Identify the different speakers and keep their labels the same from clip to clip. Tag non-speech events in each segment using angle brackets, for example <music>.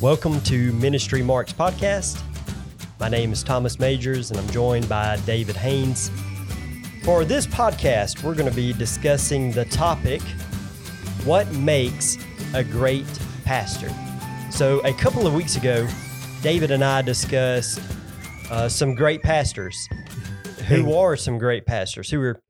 Speaker 1: Welcome to Ministry Marks Podcast. My name is Thomas Majors, and I'm joined by David Haynes. For this podcast, we're going to be discussing the topic What makes a great pastor? So, a couple of weeks ago, David and I discussed uh, some great pastors. Who are some great pastors? Who are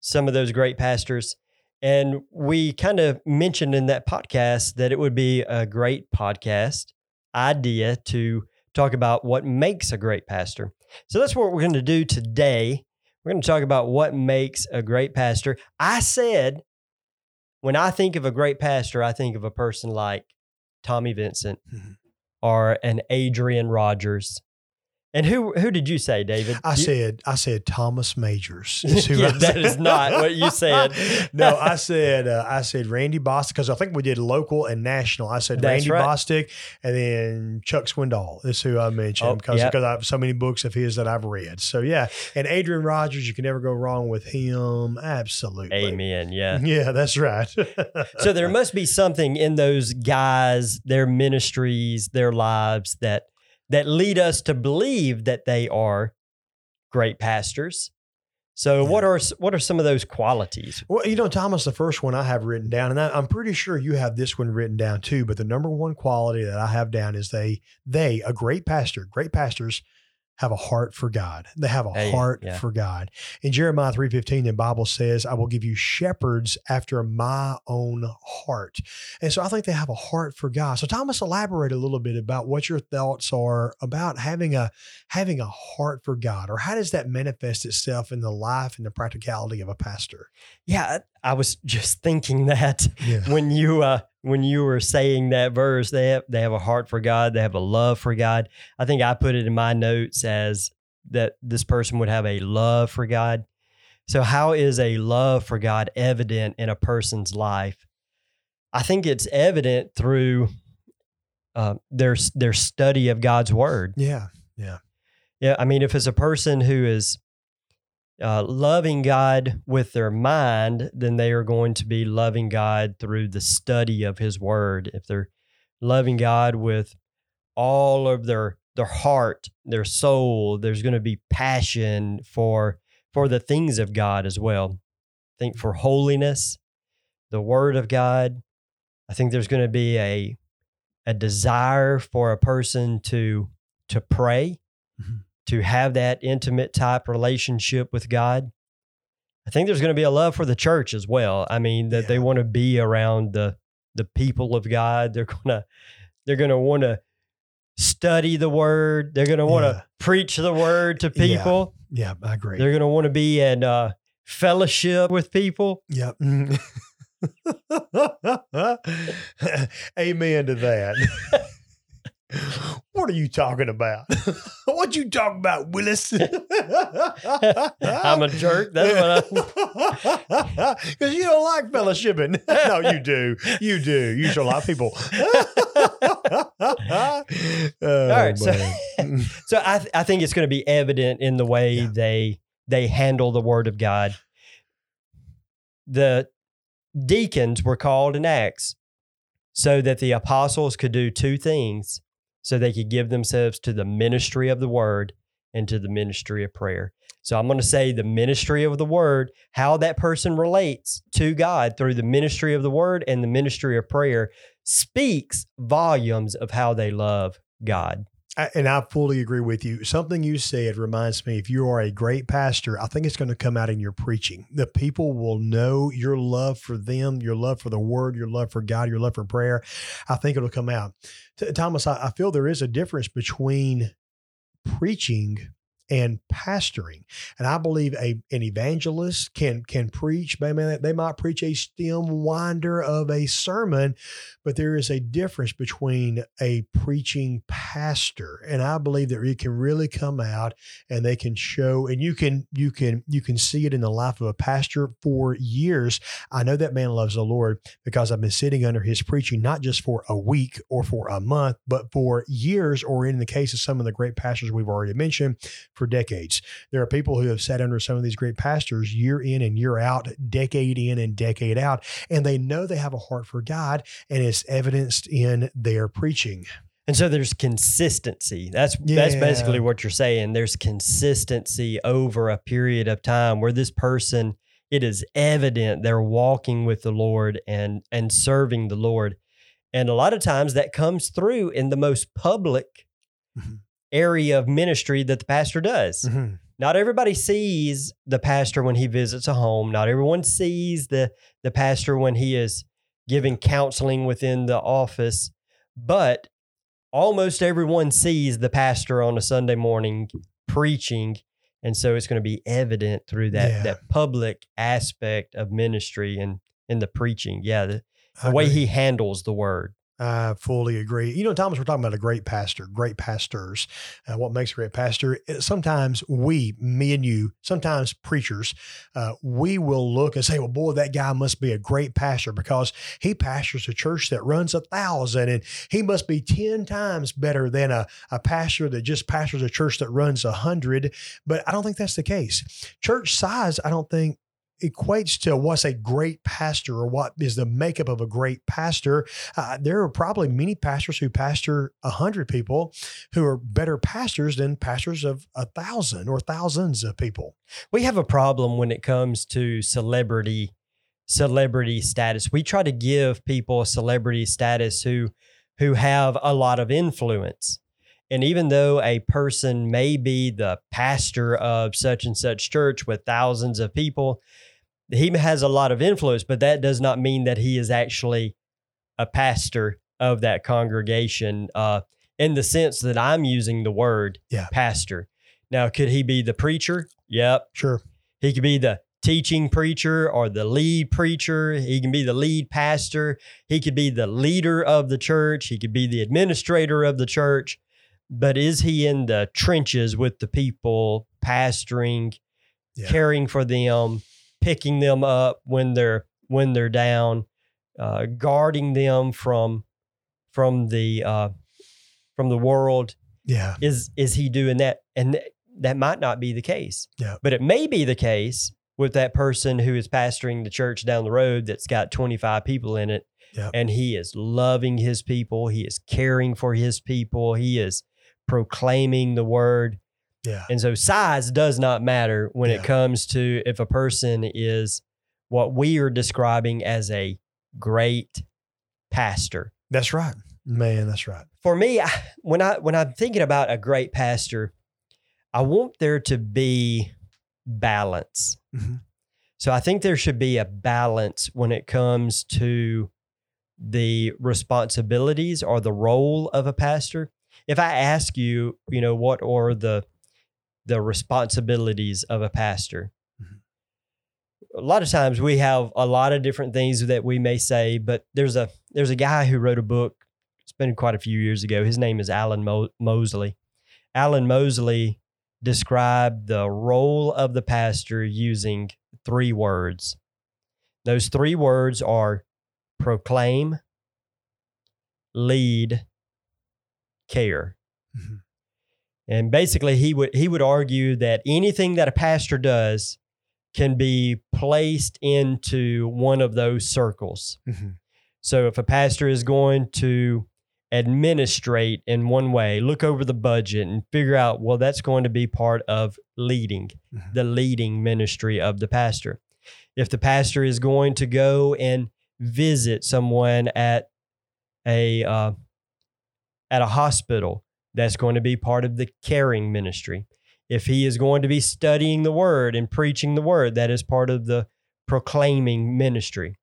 Speaker 1: some of those great pastors? And we kind of mentioned in that podcast that it would be a great podcast idea to talk about what makes a great pastor. So that's what we're going to do today. We're going to talk about what makes a great pastor. I said, when I think of a great pastor, I think of a person like Tommy Vincent mm-hmm. or an Adrian Rogers and who who did you say, David?
Speaker 2: I
Speaker 1: you,
Speaker 2: said I said Thomas Majors. Is <laughs>
Speaker 1: yeah, that is not what you said. <laughs>
Speaker 2: no, I said uh, I said Randy Bostic because I think we did local and national. I said That's Randy right. Bostic and then Chuck Swindoll is who I mentioned because oh, yep. because I have so many books of his that I've read. So yeah, and Adrian Rogers, you can never go wrong with him. Absolutely.
Speaker 1: Amen. Yeah. <laughs>
Speaker 2: Yeah, that's right.
Speaker 1: so there must be something in those guys, their ministries, their lives that that lead us to believe that they are great pastors. So yeah. what are what are some of those qualities?
Speaker 2: Well, you know, Thomas, the first one I have written down, and I, am pretty sure you have this one written down too. But the number one quality that I have down is they they a great pastor, great pastors have a heart for God. They have a hey, heart yeah. for God. In Jeremiah 3:15, the Bible says, I will give you shepherds after my own heart. And so I think they have a heart for God. So Thomas, elaborate a little bit about what your thoughts are about having a having a heart for God, or how does that manifest itself in the life and the practicality of a pastor?
Speaker 1: Yeah, I was just thinking that yeah. <laughs> when you uh, when you were saying that verse, they have they have a heart for God, they have a love for God. I think I put it in my notes as that this person would have a love for God. So how is a love for God evident in a person's life? I think it's evident through uh, their their study of God's word.
Speaker 2: Yeah, yeah,
Speaker 1: yeah. I mean, if it's a person who is uh, loving God with their mind, then they are going to be loving God through the study of His Word. If they're loving God with all of their their heart, their soul, there's going to be passion for for the things of God as well. I think for holiness, the Word of God. I think there's going to be a a desire for a person to to pray. Mm-hmm to have that intimate type relationship with God. I think there's going to be a love for the church as well. I mean, that yeah. they want to be around the the people of God. They're gonna they're gonna want to study the word. They're gonna want to yeah. preach the word to people.
Speaker 2: Yeah, yeah I agree.
Speaker 1: They're gonna want to be in uh, fellowship with people.
Speaker 2: Yep. <laughs> Amen to that. <laughs> What are you talking about? <laughs> what you talking about, Willis? <laughs> I'm
Speaker 1: a jerk. That's what
Speaker 2: I. <laughs> Because you don't like fellowshipping. no, you do. You do. You show a lot of people.
Speaker 1: oh, All right. So, so I, th- I think it's going to be evident in the way yeah. they they handle the Word of God. The deacons were called in Acts so that the apostles could do two things so they could give themselves to the ministry of the word and to the ministry of prayer. So I'm going to say the ministry of the word, how that person relates to God through the ministry of the word and the ministry of prayer speaks volumes of how they love God.
Speaker 2: And I fully agree with you. Something you said reminds me if you are a great pastor, I think it's going to come out in your preaching. The people will know your love for them, your love for the word, your love for God, your love for prayer. I think it'll come out. Thomas, I feel there is a difference between preaching and pastoring. And I believe a an evangelist can can preach. Man, they might preach a stem winder of a sermon, but there is a difference between a preaching pastor. And I believe that it can really come out and they can show and you can you can you can see it in the life of a pastor for years. I know that man loves the Lord because I've been sitting under his preaching not just for a week or for a month, but for years, or in the case of some of the great pastors we've already mentioned, for decades. There are people who have sat under some of these great pastors year in and year out, decade in and decade out, and they know they have a heart for God, and it's evidenced in their preaching.
Speaker 1: And so there's consistency. That's that's basically what you're saying. There's consistency over a period of time where this person it is evident they're walking with the Lord and and serving the Lord. And a lot of times that comes through in the most public
Speaker 2: Mhm.
Speaker 1: Area of ministry that the pastor does.
Speaker 2: Mhm.
Speaker 1: Not everybody sees the pastor when he visits a home. Not everyone sees the the pastor when he is giving counseling within the office, but almost everyone sees the pastor on a Sunday morning preaching, and so it's going to be evident through that
Speaker 2: Yeah.
Speaker 1: that public aspect of ministry and in the preaching. Yeah, the, the way he handles the word.
Speaker 2: I fully agree. You know, Thomas, we're talking about a great pastor, great pastors. Uh, what makes a great pastor? Uh, Sometimes we, me and you, sometimes preachers, uh, we will look and say, well, boy, that guy must be a great pastor because he pastors a church that runs a thousand and he must be 10 times better than a, a pastor that just pastors a church that runs a hundred. But I don't think that's the case. Church size, I don't think equates to what's a great pastor or what is the makeup of a great pastor. Uh, there are probably many pastors who pastor a hundred people who are better pastors than pastors of a thousand or thousands of people.
Speaker 1: we have a problem when it comes to celebrity celebrity status. We try to give people celebrity status who who have a lot of influence. And even though a person may be the pastor of such and such church with thousands of people, he has a lot of influence, but that does not mean that he is actually a pastor of that congregation uh, in the sense that I'm using the word
Speaker 2: Yeah.
Speaker 1: pastor. Now, could he be the preacher? Yep.
Speaker 2: Sure.
Speaker 1: He could be the teaching preacher or the lead preacher. He can be the lead pastor. He could be the leader of the church. He could be the administrator of the church. But is he in the trenches with the people, pastoring,
Speaker 2: Yeah.
Speaker 1: caring for them, picking them up when they're when they're down, uh, guarding them from from the uh, from the world?
Speaker 2: Yeah.
Speaker 1: is is he doing that and th- that might not be the case
Speaker 2: Yeah.
Speaker 1: but it may be the case with that person who is pastoring the church down the road that's got 25 people in it
Speaker 2: Yeah.
Speaker 1: and he is loving his people he is caring for his people he is proclaiming the word
Speaker 2: Yeah.
Speaker 1: and so size does not matter when
Speaker 2: Yeah.
Speaker 1: it comes to if a person is what we are describing as a great pastor
Speaker 2: That's right. Man, that's right.
Speaker 1: for me, I- when I when I'm thinking about a great pastor, I want there to be balance.
Speaker 2: Mhm.
Speaker 1: So I think there should be a balance when it comes to the responsibilities or the role of a pastor. If I ask you, you know, what are the the responsibilities of a pastor?
Speaker 2: Mhm.
Speaker 1: A lot of times we have a lot of different things that we may say, but there's a there's a guy who wrote a book. It's been quite a few years ago. His name is Alan Mo- Mosley. Alan Mosley described the role of the pastor using three words. Those three words are proclaim, lead, care.
Speaker 2: Mhm.
Speaker 1: And basically he would he would argue that anything that a pastor does can be placed into one of those circles.
Speaker 2: Mhm.
Speaker 1: So if a pastor is going to administrate in one way, look over the budget and figure out, well, that's going to be part of leading,
Speaker 2: Mhm.
Speaker 1: the leading ministry of the pastor. If the pastor is going to go and visit someone at a uh, at a hospital, that's going to be part of the caring ministry. If he is going to be studying the word and preaching the word, that is part of the proclaiming ministry.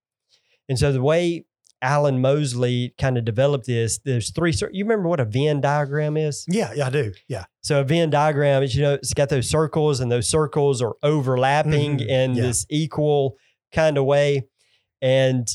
Speaker 1: And so the way Alan Mosley kind of developed this, there's three. You remember what a Venn diagram is?
Speaker 2: Yeah, yeah, I do. Yeah.
Speaker 1: So a Venn diagram is, you know, it's got those circles, and those circles are overlapping
Speaker 2: Mhm.
Speaker 1: in
Speaker 2: Yeah.
Speaker 1: this equal kind of way. And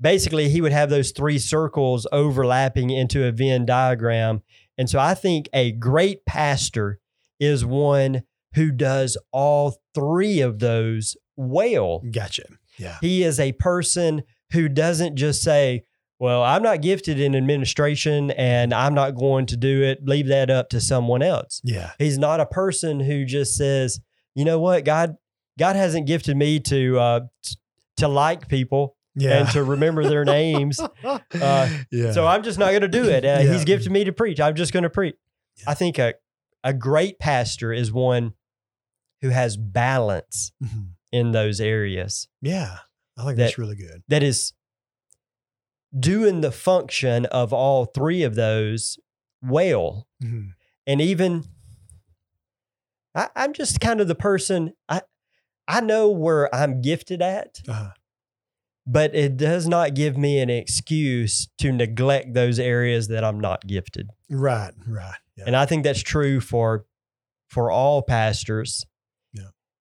Speaker 1: basically, he would have those three circles overlapping into a Venn diagram. And so I think a great pastor is one who does all three of those well.
Speaker 2: Gotcha. Yeah.
Speaker 1: He is a person who doesn't just say, Well, I'm not gifted in administration and I'm not going to do it. Leave that up to someone else.
Speaker 2: Yeah.
Speaker 1: He's not a person who just says, You know what? God, God hasn't gifted me to, uh, to like people.
Speaker 2: Yeah.
Speaker 1: and to remember their <laughs> names. Uh,
Speaker 2: yeah.
Speaker 1: So I'm just not going to do it. Uh,
Speaker 2: Yeah.
Speaker 1: He's gifted me to preach. I'm just going to preach.
Speaker 2: Yeah.
Speaker 1: I think a a great pastor is one who has balance
Speaker 2: Mhm.
Speaker 1: in those areas.
Speaker 2: yeah. I think
Speaker 1: That-
Speaker 2: that's really good.
Speaker 1: That is doing the function of all three of those well.
Speaker 2: Mhm.
Speaker 1: and even I, I'm just kind of the person I I know where I'm gifted at,
Speaker 2: Uh-huh.
Speaker 1: But it does not give me an excuse to neglect those areas that I'm not gifted.
Speaker 2: Right. Right. Yeah.
Speaker 1: And I think that's true for for all pastors.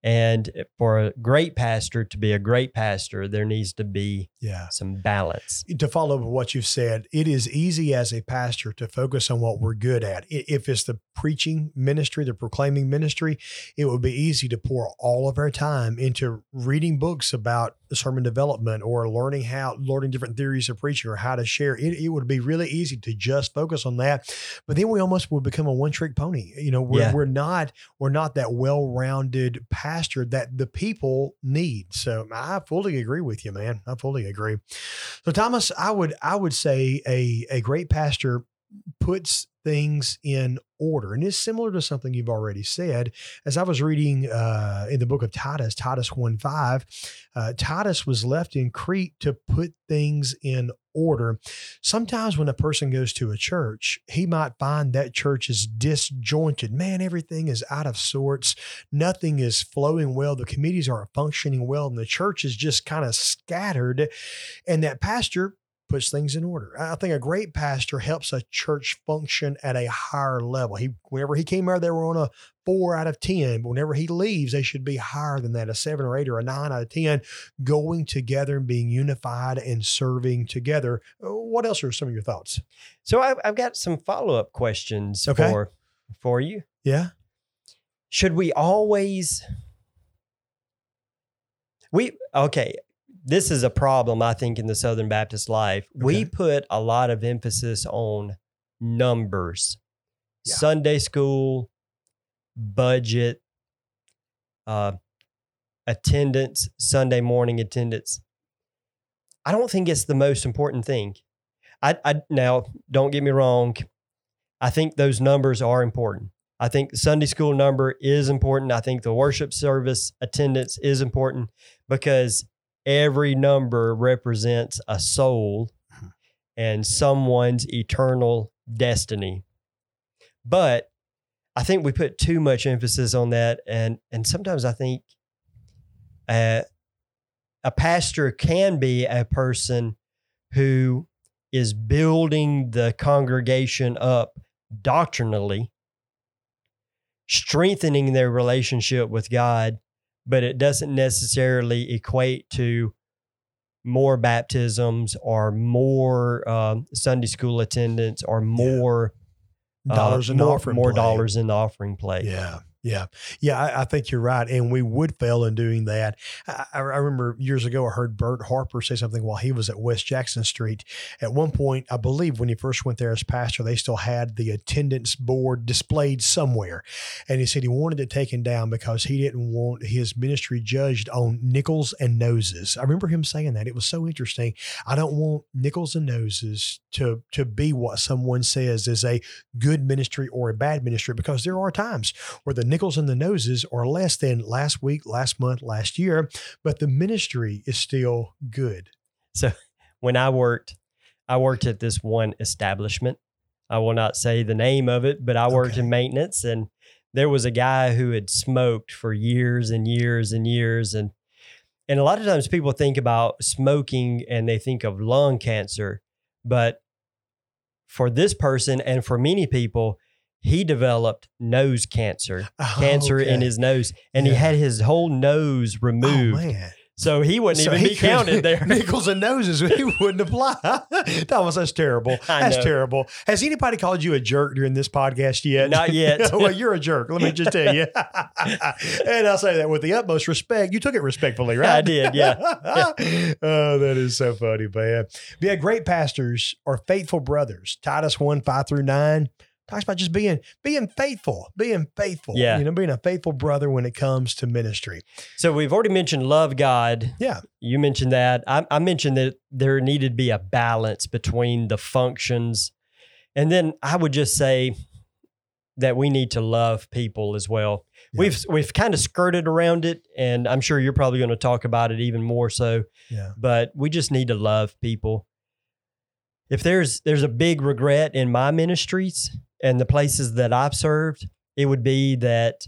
Speaker 1: And for a great pastor to be a great pastor, there needs to be
Speaker 2: yeah.
Speaker 1: some balance.
Speaker 2: to follow up what you've said, it is easy as a pastor to focus on what we're good at. If it's the preaching ministry, the proclaiming ministry, it would be easy to pour all of our time into reading books about sermon development or learning how, learning different theories of preaching or how to share. It, it would be really easy to just focus on that. But then we almost would become a one trick pony. You know, we're,
Speaker 1: Yeah.
Speaker 2: we're not, we're not that well rounded pastor that the people need. So I fully agree with you, man. I fully agree. So Thomas, I would I would say a a great pastor puts things in order, and it's similar to something you've already said. As I was reading uh, in the book of Titus, Titus one five, uh, Titus was left in Crete to put things in order. Sometimes when a person goes to a church, he might find that church is disjointed. Man, everything is out of sorts. Nothing is flowing well. The committees aren't functioning well, and the church is just kind of scattered. And that pastor puts things in order. I think a great pastor helps a church function at a higher level. He, whenever he came out, they were on a four out of 10. But whenever he leaves, they should be higher than that, a seven or eight or a nine out of 10, going together and being unified and serving together. Uh, What else are some of your thoughts?
Speaker 1: So I've, I've got some follow up questions
Speaker 2: Okay.
Speaker 1: for for you.
Speaker 2: Yeah.
Speaker 1: should we always we okay this is a problem i think in the southern baptist life. We put a lot of emphasis on numbers.
Speaker 2: Yeah.
Speaker 1: sunday school budget uh attendance sunday morning attendance. I don't think it's the most important thing. I, I now don't get me wrong. I think those numbers are important. I think the Sunday school number is important. I think the worship service attendance is important because every number represents a soul
Speaker 2: Mhm.
Speaker 1: and someone's eternal destiny. But I think we put too much emphasis on that, and and sometimes I think uh, a pastor can be a person who is building the congregation up doctrinally strengthening their relationship with God, but it doesn't necessarily equate to more baptisms or more um, Sunday school attendance or more uh,
Speaker 2: Dollars in the
Speaker 1: more,
Speaker 2: offering
Speaker 1: more
Speaker 2: plate.
Speaker 1: dollars in the offering plate.
Speaker 2: Yeah. Yeah. Yeah. I, I think you're right. And we would fail in doing that. I, I remember years ago, I heard Bert Harper say something while he was at West Jackson Street. At one point, I believe when he first went there as pastor, they still had the attendance board displayed somewhere. And he said he wanted it taken down because he didn't want his ministry judged on nickels and noses. I remember him saying that. It was so interesting. I don't want nickels and noses to, to be what someone says is a good ministry or a bad ministry because there are times where the nickels in the noses are less than last week, last month, last year, but the ministry is still good.
Speaker 1: So when I worked, I worked at this one establishment. I will not say the name of it, but I worked
Speaker 2: Okay.
Speaker 1: in maintenance and there was a guy who had smoked for years and years and years and and a lot of times people think about smoking and they think of lung cancer, but for this person and for many people, he developed nose cancer, oh, cancer in
Speaker 2: Oh,
Speaker 1: his nose, and he had his whole nose
Speaker 2: Oh,
Speaker 1: removed.
Speaker 2: man.
Speaker 1: so he wouldn't
Speaker 2: So
Speaker 1: even
Speaker 2: he
Speaker 1: be
Speaker 2: could-
Speaker 1: counted there. <laughs>
Speaker 2: Nickels and noses, he wouldn't apply. <laughs> Thomas, that's terrible. That's terrible. Has anybody called you a jerk during this podcast yet?
Speaker 1: Not yet. <laughs>
Speaker 2: well, you're a jerk. Let me just tell you. and I'll say that with the utmost respect. You took it respectfully, right?
Speaker 1: I did, yeah.
Speaker 2: oh, that is so funny, man. Yeah, great pastors are faithful brothers. Titus 1 5 through 9. Talks about just being being faithful, being faithful.
Speaker 1: Yeah.
Speaker 2: You know, being a faithful brother when it comes to ministry.
Speaker 1: So we've already mentioned love God.
Speaker 2: Yeah.
Speaker 1: You mentioned that. I, I mentioned that there needed to be a balance between the functions. And then I would just say that we need to love people as well.
Speaker 2: Yeah.
Speaker 1: We've we've kind of skirted around it, and I'm sure you're probably going to talk about it even more so.
Speaker 2: Yeah.
Speaker 1: But we just need to love people. If there's there's a big regret in my ministries and the places that I've served, it would be that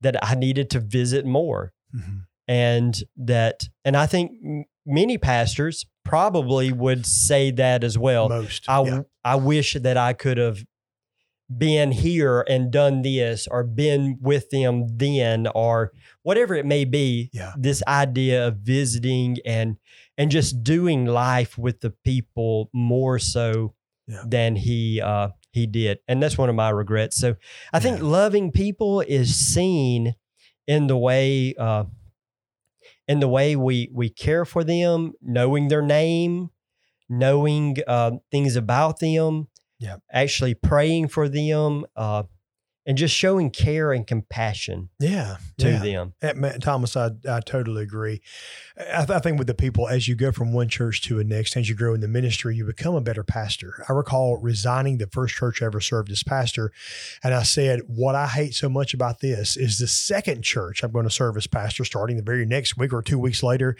Speaker 1: that I needed to visit more
Speaker 2: Mhm.
Speaker 1: and that and i think m- many pastors probably would say that as well
Speaker 2: Most.
Speaker 1: i
Speaker 2: yeah.
Speaker 1: i wish that i could have been here and done this or been with them then or whatever it may be
Speaker 2: Yeah.
Speaker 1: this idea of visiting and and just doing life with the people more so
Speaker 2: Yeah.
Speaker 1: than he uh he did and that's one of my regrets so i think
Speaker 2: Yeah.
Speaker 1: loving people is seen in the way uh in the way we we care for them knowing their name knowing uh, things about them
Speaker 2: Yeah.
Speaker 1: actually praying for them uh and just showing care and compassion
Speaker 2: Yeah.
Speaker 1: to
Speaker 2: yeah.
Speaker 1: them
Speaker 2: Eh, man, Thomas, I, I totally agree. I, th- I think with the people, as you go from one church to a next, as you grow in the ministry, you become a better pastor. I recall resigning the first church I ever served as pastor. And I said, What I hate so much about this is the second church I'm going to serve as pastor starting the very next week or two weeks later.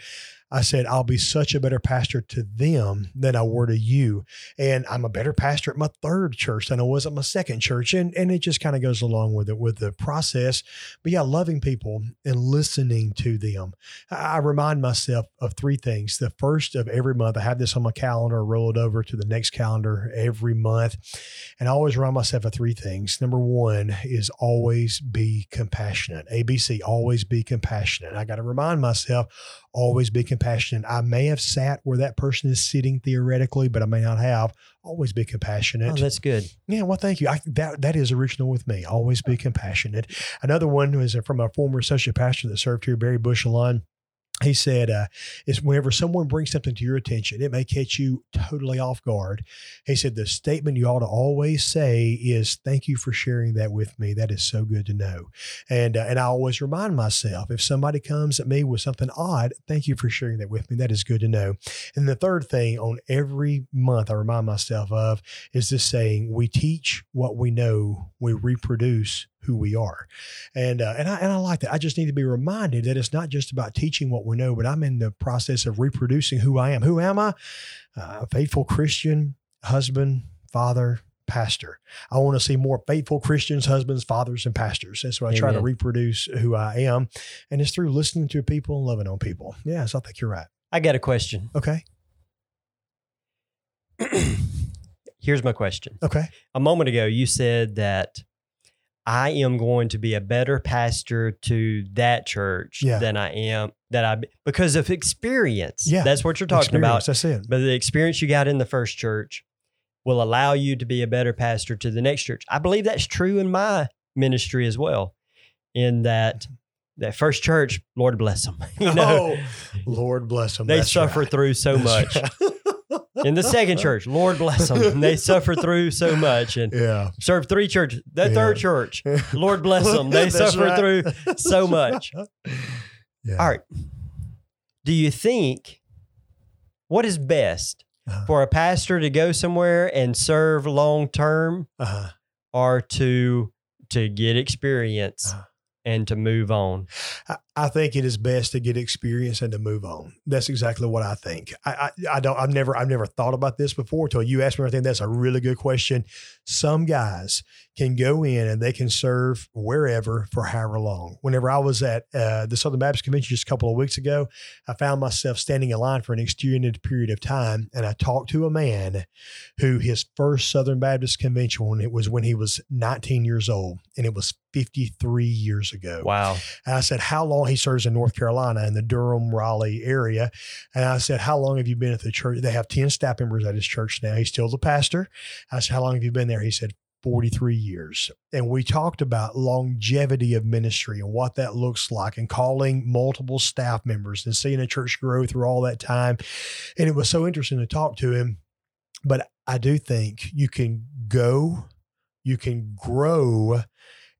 Speaker 2: I said, I'll be such a better pastor to them than I were to you. And I'm a better pastor at my third church than I was at my second church. And, and it just kind of goes along with it, with the process. But yeah, loving people and listening to them. I remind myself of three things. The first of every month, I have this on my calendar, roll it over to the next calendar every month. And I always remind myself of three things. Number one is always be compassionate. ABC, always be compassionate. I got to remind myself, always be compassionate. I may have sat where that person is sitting theoretically, but I may not have. Always be compassionate.
Speaker 1: oh that's good
Speaker 2: Yeah, well, thank you. I, that that is original with me. Always be compassionate. Another one was from a former associate pastor that served here, Barry Bushelon. He said, uh, "Is whenever someone brings something to your attention, it may catch you totally off guard." He said, "The statement you ought to always say is, thank you for sharing that with me. That is so good to know." And uh, and I always remind myself, if somebody comes at me with something odd, thank you for sharing that with me. That is good to know. And the third thing on every month, I remind myself of is this saying, we teach what we know, we reproduce who we are. And uh, and I and I like that. I just need to be reminded that it's not just about teaching what we know, but I'm in the process of reproducing who I am. Who am I? Uh, a faithful Christian, husband, father, pastor. I want to see more faithful Christians, husbands, fathers, and pastors. That's what I try to reproduce who I am. And it's through listening to people and loving on people. Yeah, so I think you're right.
Speaker 1: i got a question
Speaker 2: Okay. <clears throat>
Speaker 1: here's my question
Speaker 2: Okay.
Speaker 1: a moment ago you said that I am going to be a better pastor to that church
Speaker 2: Yeah.
Speaker 1: than I am that I because of experience.
Speaker 2: Yeah.
Speaker 1: That's what you're talking
Speaker 2: Experience,
Speaker 1: about.
Speaker 2: That's it.
Speaker 1: But the experience you got in the first church will allow you to be a better pastor to the next church. I believe that's true in my ministry as well. In that that first church, Lord bless them. <laughs> You know,
Speaker 2: Oh, Lord bless them.
Speaker 1: they
Speaker 2: That's
Speaker 1: suffer
Speaker 2: right.
Speaker 1: through so
Speaker 2: That's
Speaker 1: much.
Speaker 2: right. <laughs>
Speaker 1: In the second <laughs> church, Lord bless them. They <laughs> suffer through so much. And
Speaker 2: yeah.
Speaker 1: serve three churches. The
Speaker 2: Yeah.
Speaker 1: third church, <laughs> Lord bless them. They suffer
Speaker 2: right.
Speaker 1: through so much.
Speaker 2: Yeah.
Speaker 1: All right. Do you think what is best
Speaker 2: Uh-huh.
Speaker 1: for a pastor to go somewhere and serve long term
Speaker 2: Uh-huh.
Speaker 1: or to to get experience
Speaker 2: Uh-huh.
Speaker 1: And to move on?
Speaker 2: I, think it is best to get experience and to move on. That's exactly what I think. I, I, I don't. I've never. I've never thought about this before until you asked me. I think that's a really good question. Some guys can go in and they can serve wherever for however long. Whenever I was at uh, the Southern Baptist Convention just a couple of weeks ago, I found myself standing in line for an extended period of time, and I talked to a man who his first Southern Baptist Convention when it was when he was 19 years old, and it was 53 years ago.
Speaker 1: Wow.
Speaker 2: And I said, How long? He serves in North Carolina in the Durham, Raleigh area. And I said, How long have you been at the church? They have 10 staff members at his church now. He's still the pastor. I said, How long have you been there? He said, 43 years. And we talked about longevity of ministry and what that looks like and calling multiple staff members and seeing a church grow through all that time. And it was so interesting to talk to him. But I do think you can go, You can grow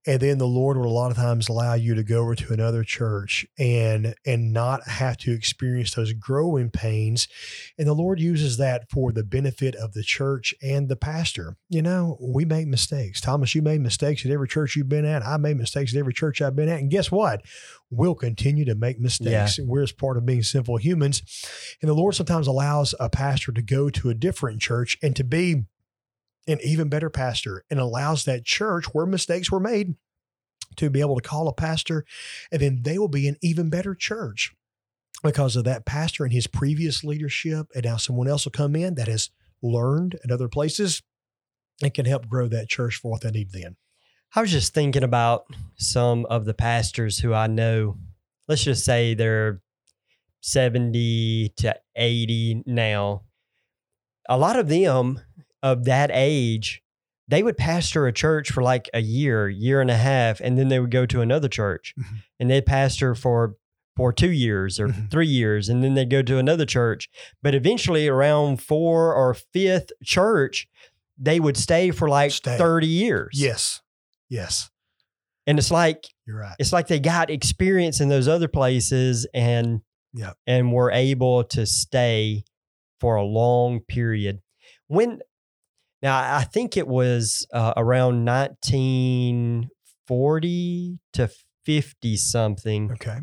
Speaker 2: and then the lord will a lot of times allow you to go over to another church and and not have to experience those growing pains. And the lord uses that for the benefit of the church and the pastor. You know we make mistakes. Thomas you made mistakes at every church you've been at. I made mistakes at every church i've been at. And guess what? We'll continue to make mistakes. Yeah. we're as part of being sinful humans. And the lord sometimes allows a pastor to go to a different church and to be an even better pastor and allows that church where mistakes were made to be able to call a pastor, and then they will be an even better church because of that pastor and his previous leadership. And now someone else will come in that has learned at other places and can help grow that church for what they need then.
Speaker 1: I was just thinking about some of the pastors who I know. Let's just say they're 70 to 80 now. A lot of them of that age, they would pastor a church for like a year, year and a half, and then they would go to another church mm-hmm. and they'd pastor for for two years or mm-hmm. three years, and then they'd go to another church. But eventually, around four or fifth church, they would stay for like stay. 30 years.
Speaker 2: Yes. Yes.
Speaker 1: And it's like
Speaker 2: you're right.
Speaker 1: It's like they got experience in those other places and
Speaker 2: yeah.
Speaker 1: and were able to stay for a long period. When now, I think it was uh, around 1940 to 50 something.
Speaker 2: Okay.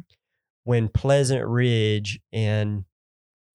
Speaker 1: When Pleasant Ridge and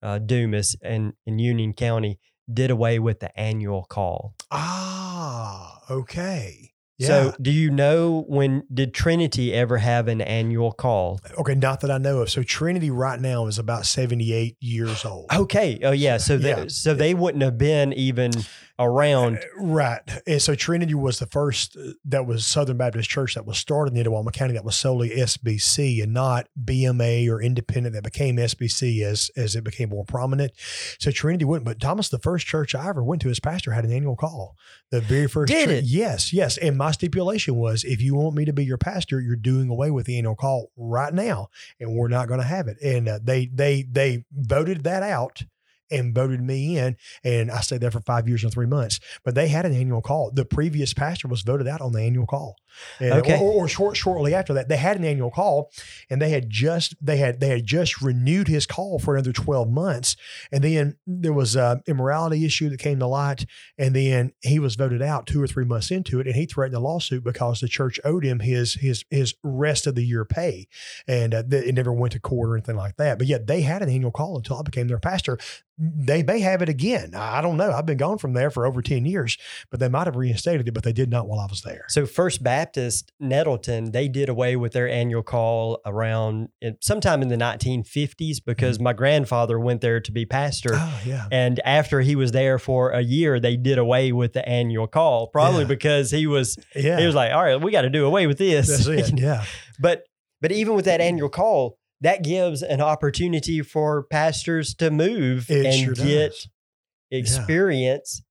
Speaker 1: uh, Dumas and in Union County did away with the annual call.
Speaker 2: Ah, okay.
Speaker 1: Yeah. So, do you know when did Trinity ever have an annual call?
Speaker 2: Okay, not that I know of. So, Trinity right now is about 78 years old.
Speaker 1: Okay. Oh, yeah. So, yeah. So they wouldn't have been even around.
Speaker 2: Uh, right. And so Trinity was the first uh, that was Southern Baptist Church that was started in Itawamba County that was solely SBC and not BMA or independent that became SBC as as it became more prominent. So Trinity wouldn't, but Thomas, the first church I ever went to as pastor had an annual call. The very first
Speaker 1: Did church, it?
Speaker 2: Yes, yes. And my stipulation was if you want me to be your pastor, you're doing away with the annual call right now. And we're not going to have it. And uh, they they they voted that out and voted me in. And I stayed there for five years and three months. But they had an annual call. The previous pastor was voted out on the annual call. And,
Speaker 1: okay.
Speaker 2: Or, or, short, shortly after that, they had an annual call, and they had just they had they had just renewed his call for another twelve months. And then there was a immorality issue that came to light, and then he was voted out two or three months into it, and he threatened a lawsuit because the church owed him his his his rest of the year pay, and uh, it never went to court or anything like that. But yet they had an annual call until I became their pastor they may have it again. I don't know. I've been gone from there for over 10 years, but they might have reinstated it, but they did not while I was there.
Speaker 1: So First Baptist Nettleton, they did away with their annual call around sometime in the 1950s because mm-hmm. my grandfather went there to be pastor.
Speaker 2: Oh, yeah.
Speaker 1: And after he was there for a year, they did away with the annual call, probably yeah. because he was, yeah. he was like, all right, we got to do away with this.
Speaker 2: That's it. <laughs> Yeah.
Speaker 1: but, but even with that annual call, that gives an opportunity for pastors to move
Speaker 2: it
Speaker 1: and
Speaker 2: sure
Speaker 1: get
Speaker 2: does.
Speaker 1: experience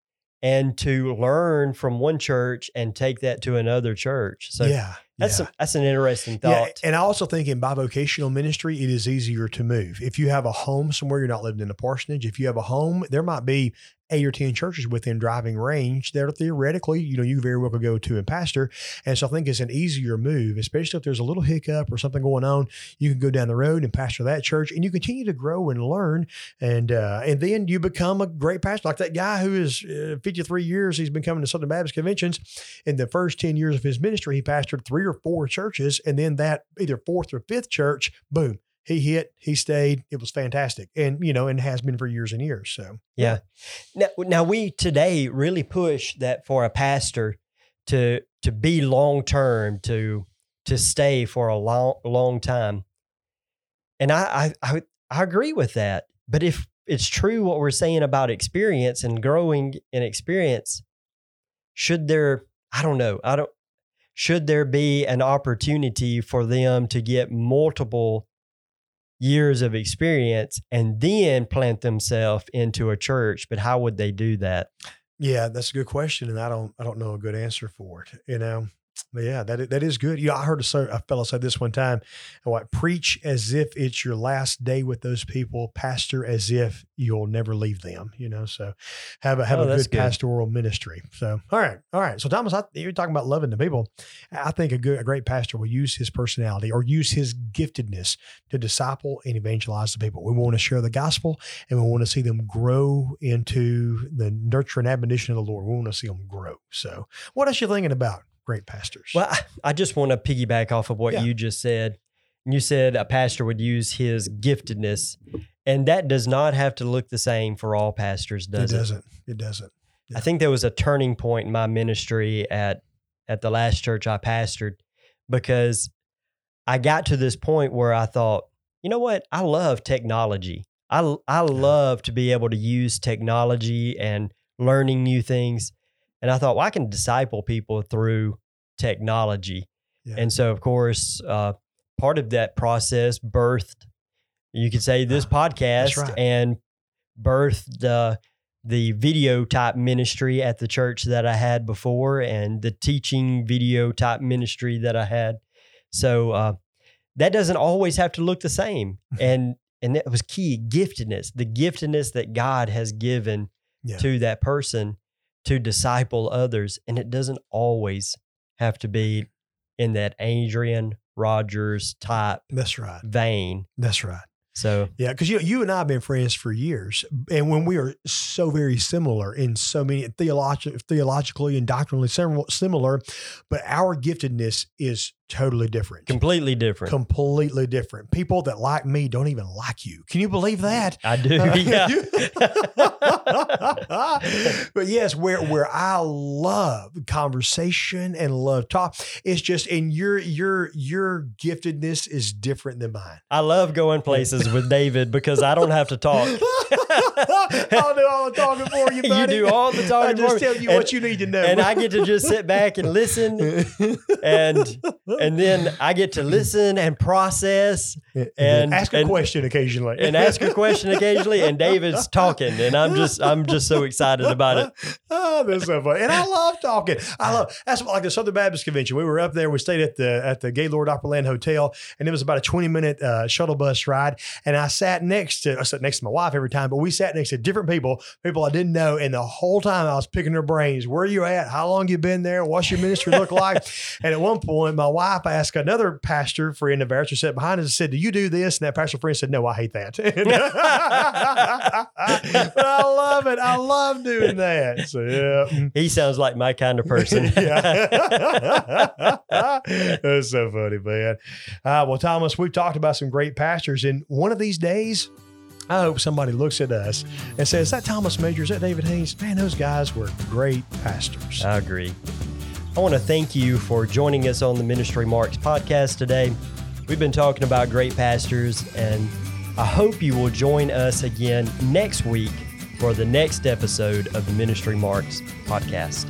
Speaker 1: yeah. and to learn from one church and take that to another church. So
Speaker 2: yeah,
Speaker 1: that's
Speaker 2: yeah.
Speaker 1: A, that's an interesting thought. Yeah,
Speaker 2: and I also think in bivocational ministry, it is easier to move. If you have a home somewhere, you're not living in a parsonage. If you have a home, there might be eight or 10 churches within driving range that are theoretically, you know, you very well could go to and pastor. And so I think it's an easier move, especially if there's a little hiccup or something going on. You can go down the road and pastor that church and you continue to grow and learn. And, uh, and then you become a great pastor. Like that guy who is uh, 53 years, he's been coming to Southern Baptist conventions. In the first 10 years of his ministry, he pastored three or four churches. And then that either fourth or fifth church, boom, he hit, he stayed. It was fantastic, and you know, and has been for years and years. So
Speaker 1: yeah. Now, now we today really push that for a pastor to to be long term, to to stay for a long long time, and I I I agree with that. But if it's true what we're saying about experience and growing in experience, should there? I don't know. I don't. Should there be an opportunity for them to get multiple years of experience and then plant themselves into a church but how would they do that?
Speaker 2: Yeah that's a good question and i don't i don't know a good answer for it you know Yeah, that that is good. You know, I heard a, a fellow say this one time. Uh, what preach as if it's your last day with those people, pastor as if you'll never leave them. You know, so have a have
Speaker 1: Oh,
Speaker 2: a good,
Speaker 1: good.
Speaker 2: pastoral ministry. So, all right, all right. So, Thomas, I, you're talking about loving the people. I think a good, a great pastor will use his personality or use his giftedness to disciple and evangelize the people. We want to share the gospel, and we want to see them grow into the nurture and admonition of the Lord. We want to see them grow. So, what else you thinking about? Great pastors.
Speaker 1: Well, I, just want to piggyback off of what
Speaker 2: Yeah.
Speaker 1: you just said. You said a pastor would use his giftedness, and that does not have to look the same for all pastors, does
Speaker 2: it
Speaker 1: it?
Speaker 2: doesn't. It doesn't.
Speaker 1: I think there was a turning point in my ministry at at the last church I pastored because I got to this point where I thought, you know what? I love technology. I I love to be able to use technology and learning new things. And I thought, well, I can disciple people through technology.
Speaker 2: Yeah.
Speaker 1: And so, of course, uh, part of that process birthed, you could say, this podcast
Speaker 2: right.
Speaker 1: and birthed uh, the video type ministry at the church that I had before and the teaching video type ministry that I had. So uh, that doesn't always have to look the same. <laughs> and and that was key giftedness, the giftedness that God has given
Speaker 2: Yeah.
Speaker 1: to that person to disciple others. And it doesn't always have to be in that Adrian Rogers type
Speaker 2: That's right.
Speaker 1: vein.
Speaker 2: That's right.
Speaker 1: So
Speaker 2: Yeah, because you you and I have been friends for years, and when we are so very similar in so many theologi- theologically and doctrinally similar, but our giftedness is totally different,
Speaker 1: completely different.
Speaker 2: completely different. People that like me don't even like you. Can you believe that?
Speaker 1: I do. Uh, <laughs> yeah. <laughs>
Speaker 2: but yes, where where I love conversation and love talk, it's just and your your your giftedness is different than mine.
Speaker 1: I love going places with David because I don't have to talk. <laughs>
Speaker 2: I'll <laughs> do all the talking for you, buddy.
Speaker 1: you do all the
Speaker 2: I
Speaker 1: talking for
Speaker 2: just
Speaker 1: me.
Speaker 2: tell you
Speaker 1: And-
Speaker 2: what you need to know.
Speaker 1: and I get to just sit back and listen and and then I get to listen and process and-
Speaker 2: ask a
Speaker 1: and-
Speaker 2: question occasionally
Speaker 1: and ask a question occasionally and David's <laughs> talking and I'm just I'm just so excited about it.
Speaker 2: oh, that's so funny. And I love talking. I love that's like the Southern Baptist Convention. We were up there. We stayed at the at the Gaylord Opryland Hotel, and it was about a twenty minute uh, shuttle bus ride. And I sat next to I sat next to my wife every time, but we sat next to different people, people I didn't know. And the whole time I was picking their brains. Where you at? How long you been there? What's your ministry look <laughs> like? and at one point, my wife asked another pastor friend of ours who sat behind us and said, "Do you do this?" And that pastor friend said, "No, I hate that." <laughs> but I love it. I love doing that. So yeah.
Speaker 1: He sounds like my kind of person. <laughs>
Speaker 2: That's so funny, man. Uh, well, Thomas, we've talked about some great pastors, and one of these days, I hope somebody looks at us and says, "Is that Thomas Major? Is that David Haynes? Man, those guys were great pastors."
Speaker 1: I agree. I want to thank you for joining us on the Ministry Marks podcast today. We've been talking about great pastors, and I hope you will join us again next week for the next episode of the Ministry Marks podcast.